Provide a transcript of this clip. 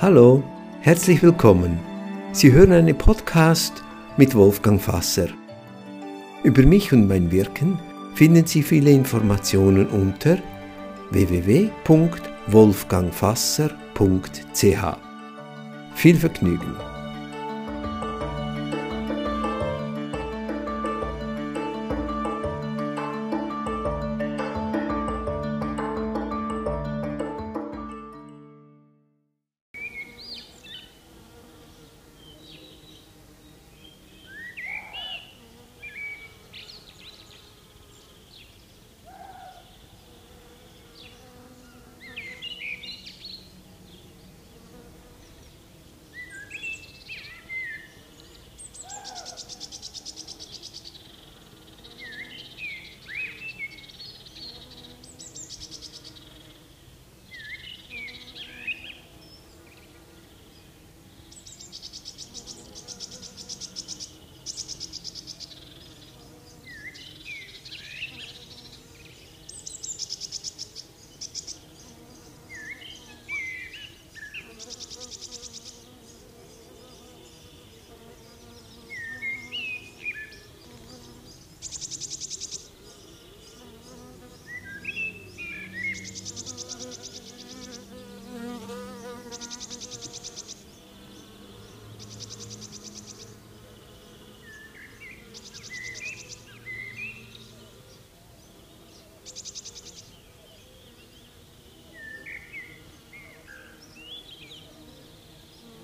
Hallo, herzlich willkommen. Sie hören einen Podcast mit Wolfgang Fasser. Über mich und mein Wirken finden Sie viele Informationen unter www.wolfgangfasser.ch. Viel Vergnügen!